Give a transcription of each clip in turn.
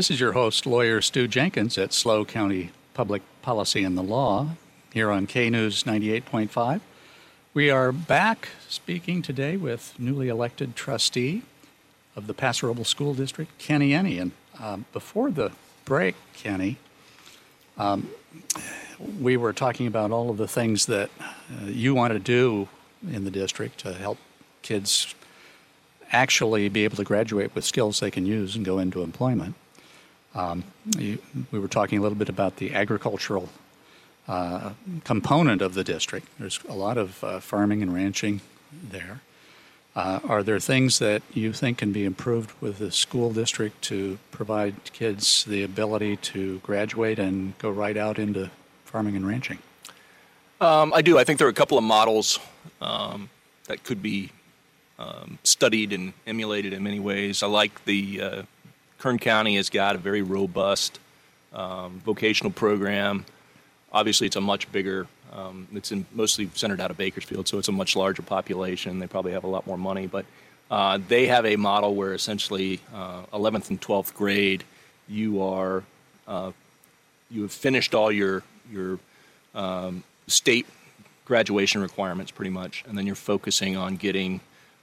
This is your host, lawyer Stu Jenkins at SLO County Public Policy and the Law, here on K News 98.5. We are back speaking today with newly elected trustee of the Paso Robles School District, Kenney Enney. And um, before the break, Kenney, um, we were talking about all of the things that uh, you want to do in the district to help kids actually be able to graduate with skills they can use and go into employment. Um, you, we were talking a little bit about the agricultural uh, component of the district. There's a lot of uh, farming and ranching there. Uh, are there things that you think can be improved with the school district to provide kids the ability to graduate and go right out into farming and ranching? Um, I do. I think there are a couple of models um, that could be um, studied and emulated in many ways. I like the uh, Kern County has got a very robust um, vocational program. Obviously, it's a much bigger. Um, it's in, mostly centered out of Bakersfield, so it's a much larger population. They probably have a lot more money, but uh, they have a model where essentially uh, 11th and 12th grade, you are uh, you have finished all your your um, state graduation requirements pretty much, and then you're focusing on getting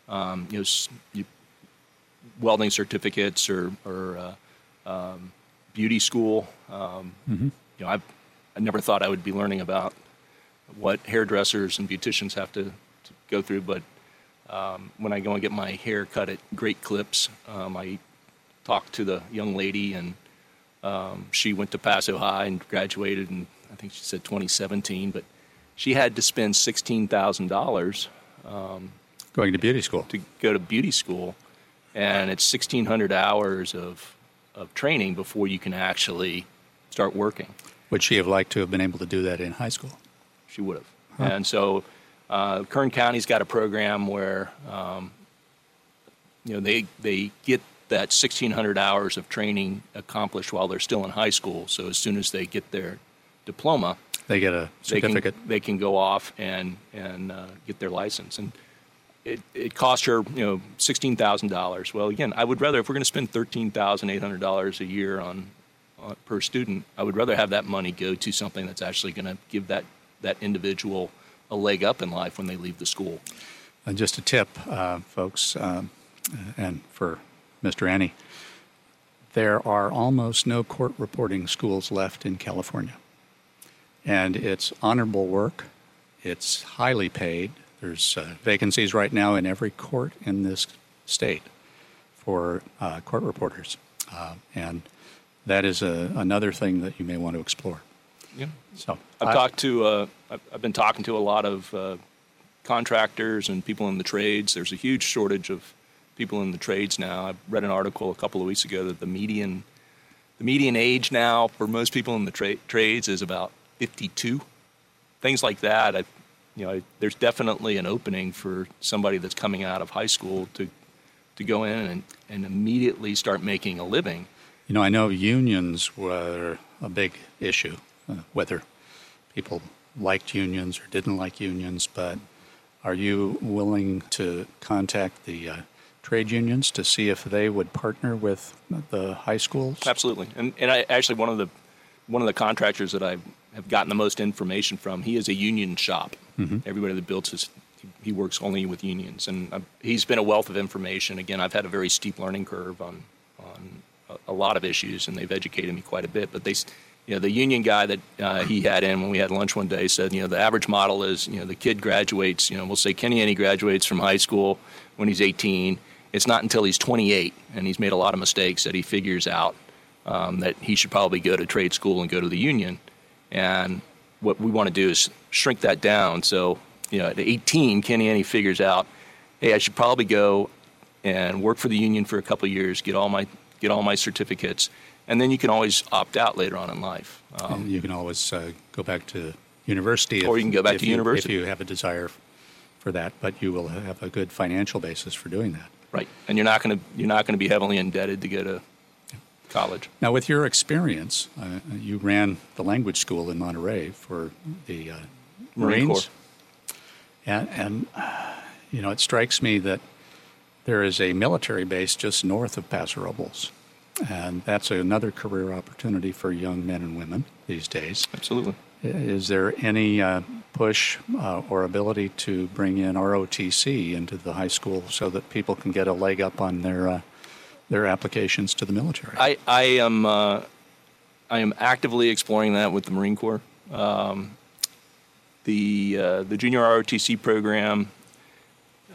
um, you know you, welding certificates or, or uh, um, beauty school. Um, mm-hmm. You know, I've I never thought I would be learning about what hairdressers and beauticians have to, to go through, but um, when I go and get my hair cut at Great Clips, um, I talked to the young lady, and um, she went to Paso High and graduated, and I think she said 2017, but she had to spend sixteen thousand dollars um, going to beauty school to go to beauty school and it's 1,600 hours of, of training before you can actually start working. Would she have liked to have been able to do that in high school? She would have. Huh. And so uh, Kern County's got a program where um, you know they they get that 1,600 hours of training accomplished while they're still in high school. So as soon as they get their diploma, they get a certificate. They can, they can go off and and uh, get their license. And it, it cost her you know sixteen thousand dollars. Well, again, I would rather if we're going to spend thirteen thousand eight hundred dollars a year on, on, per student, I would rather have that money go to something that's actually going to give that that individual a leg up in life when they leave the school. And just a tip, uh, folks, um, and for Mr. Enney, there are almost no court reporting schools left in California, and it's honorable work. It's highly paid there's uh, vacancies right now in every court in this state for uh, court reporters, uh, and that is a, another thing that you may want to explore. Yeah. So I've I, talked to uh, I've been talking to a lot of uh, contractors and people in the trades. There's a huge shortage of people in the trades now. I read an article a couple of weeks ago that the median the median age now for most people in the tra- trades is about 52. Things like that. I you know, there's definitely an opening for somebody that's coming out of high school to to go in and, and immediately start making a living. You know, I know unions were a big issue, uh, whether people liked unions or didn't like unions, but are you willing to contact the uh, trade unions to see if they would partner with the high schools? Absolutely. And, and I actually, one of the one of the contractors that I have gotten the most information from, he is a union shop. Mm-hmm. Everybody that builds his, he works only with unions, and uh, he's been a wealth of information. Again, I've had a very steep learning curve on on a, a lot of issues, and they've educated me quite a bit. But they, you know, the union guy that uh, he had in when we had lunch one day said, you know, the average model is, you know, the kid graduates, you know, we'll say Kenney Enney graduates from high school when he's 18. It's not until he's 28 and he's made a lot of mistakes that he figures out um, that he should probably go to trade school and go to the union. And what we want to do is shrink that down. So, you know, at 18, Kenney Enney figures out, hey, I should probably go and work for the union for a couple years, get all my get all my certificates, and then you can always opt out later on in life. Um, you can always uh, go back to university, or if, you can go back to you, university if you have a desire for that. But you will have a good financial basis for doing that. Right, and you're not going to you're not going to be heavily indebted to get a college. Now, with your experience, uh, you ran the language school in Monterey for the uh, Marine Marines. And, and uh, you know, it strikes me that there is a military base just north of Paso Robles. and that's another career opportunity for young men and women these days. Absolutely. Is there any uh, push uh, or ability to bring in ROTC into the high school so that people can get a leg up on their uh, their applications to the military? I, I am uh, I am actively exploring that with the Marine Corps. Um, the uh, the junior ROTC program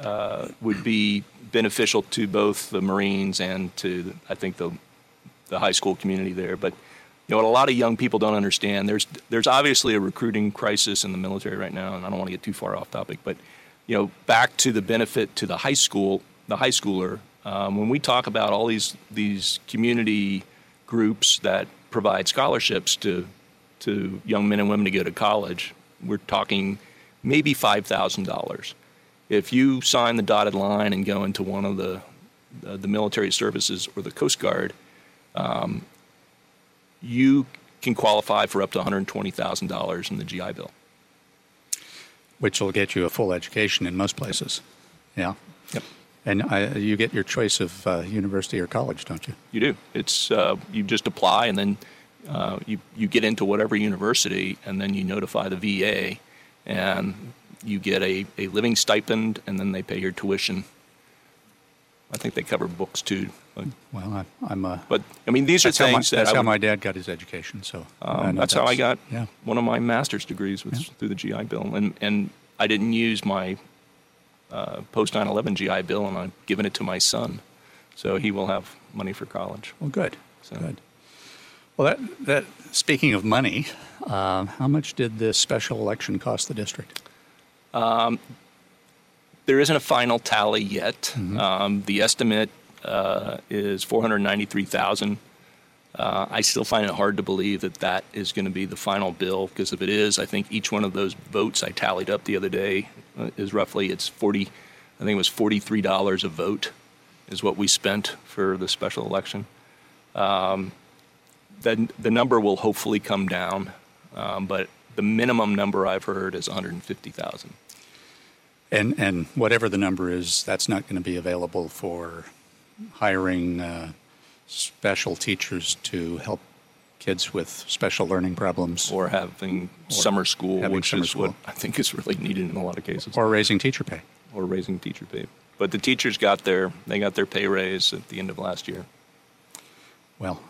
uh, would be beneficial to both the Marines and to I think the the high school community there. But you know what a lot of young people don't understand there's there's obviously a recruiting crisis in the military right now, and I don't want to get too far off topic, but you know back to the benefit to the high school the high schooler um, when we talk about all these these community groups that provide scholarships to to young men and women to go to college, we're talking maybe five thousand dollars. If you sign the dotted line and go into one of the uh, the military services or the Coast Guard, um, you can qualify for up to one hundred twenty thousand dollars in the GI Bill, which will get you a full education in most places. Yeah. Yep. And I, you get your choice of uh, university or college, don't you? You do. It's uh, you just apply and then uh, you you get into whatever university and then you notify the VA and you get a, a living stipend and then they pay your tuition. I think they cover books too. But, well, I, am a. But I mean, these are things my, that that's how my dad got his education. So um, that's, that's, how I got yeah. one of my master's degrees was yeah. through the GI Bill, and and I didn't use my uh, post 9/11 GI Bill, and I've given it to my son, so he will have money for college. Well, good. So. Good. Well, that that speaking of money, uh, how much did this special election cost the district? Um, there isn't a final tally yet. Mm-hmm. Um, the estimate uh, is 493,000. Uh, I still find it hard to believe that that is going to be the final bill because if it is, I think each one of those votes I tallied up the other day is roughly it's 40 I think it was $43 a vote is what we spent for the special election. Um, the, the number will hopefully come down, um, but the minimum number I've heard is 150,000. And and whatever the number is, that's not going to be available for hiring uh, special teachers to help kids with special learning problems, or having or summer school, having which summer is school. what I think is really needed in a lot of cases, or raising teacher pay, or raising teacher pay. But the teachers got their they got their pay raise at the end of last year. Well,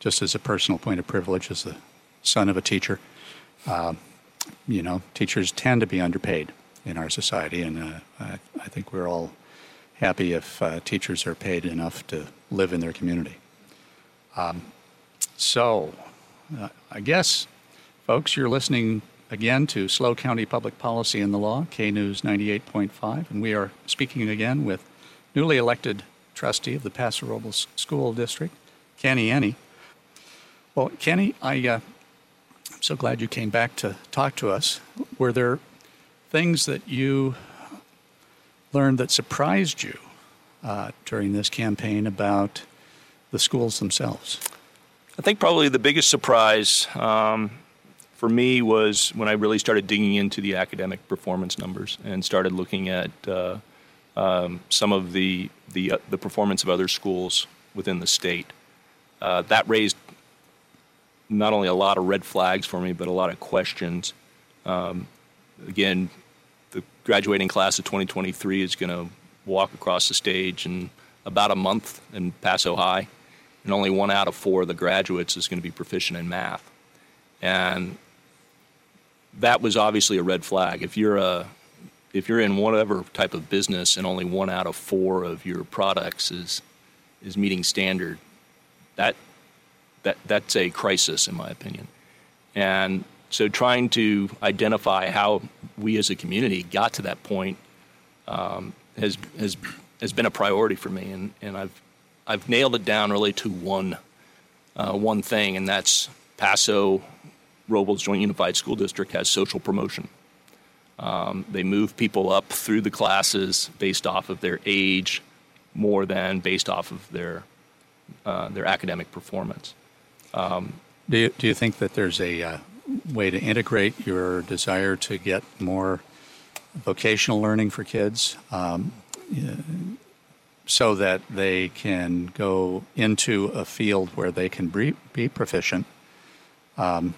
just as a personal point of privilege, as the son of a teacher, uh, you know, teachers tend to be underpaid in our society, and uh, I, I, think we're all happy if uh, teachers are paid enough to live in their community. Um, so, uh, I guess, folks, you're listening again to SLO County Public Policy and the Law, K News 98.5, and we are speaking again with newly elected trustee of the Paso Robles School District, Kenney Enney. Well, Kenney, I, uh, I'm so glad you came back to talk to us. Were there things that you learned that surprised you uh, during this campaign about the schools themselves? I think probably the biggest surprise um, for me was when I really started digging into the academic performance numbers and started looking at uh, um, some of the the, uh, the performance of other schools within the state. Uh, that raised not only a lot of red flags for me, but a lot of questions. Um, again, the graduating class of 2023 is going to walk across the stage in about a month in Paso High and only one out of four of the graduates is going to be proficient in math. And that was obviously a red flag. If you're a if you're in whatever type of business and only one out of four of your products is is meeting standard, that that that's a crisis in my opinion. And so trying to identify how we as a community got to that point um, has has has been a priority for me, and, and I've I've nailed it down really to one uh, one thing, and that's Paso Robles Joint Unified School District has social promotion. Um, they move people up through the classes based off of their age, more than based off of their uh, their academic performance. Um, do you, do you think that there's a uh, way to integrate your desire to get more vocational learning for kids? Um, so that they can go into a field where they can be, be proficient um,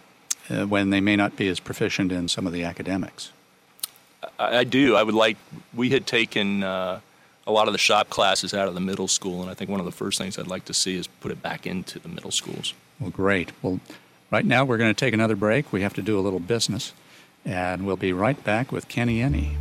uh, when they may not be as proficient in some of the academics. I, I do. I would like. We had taken uh, a lot of the shop classes out of the middle school, and I think one of the first things I'd like to see is put it back into the middle schools. Well, great. Well, right now we're going to take another break. We have to do a little business, and we'll be right back with Kenney Enney.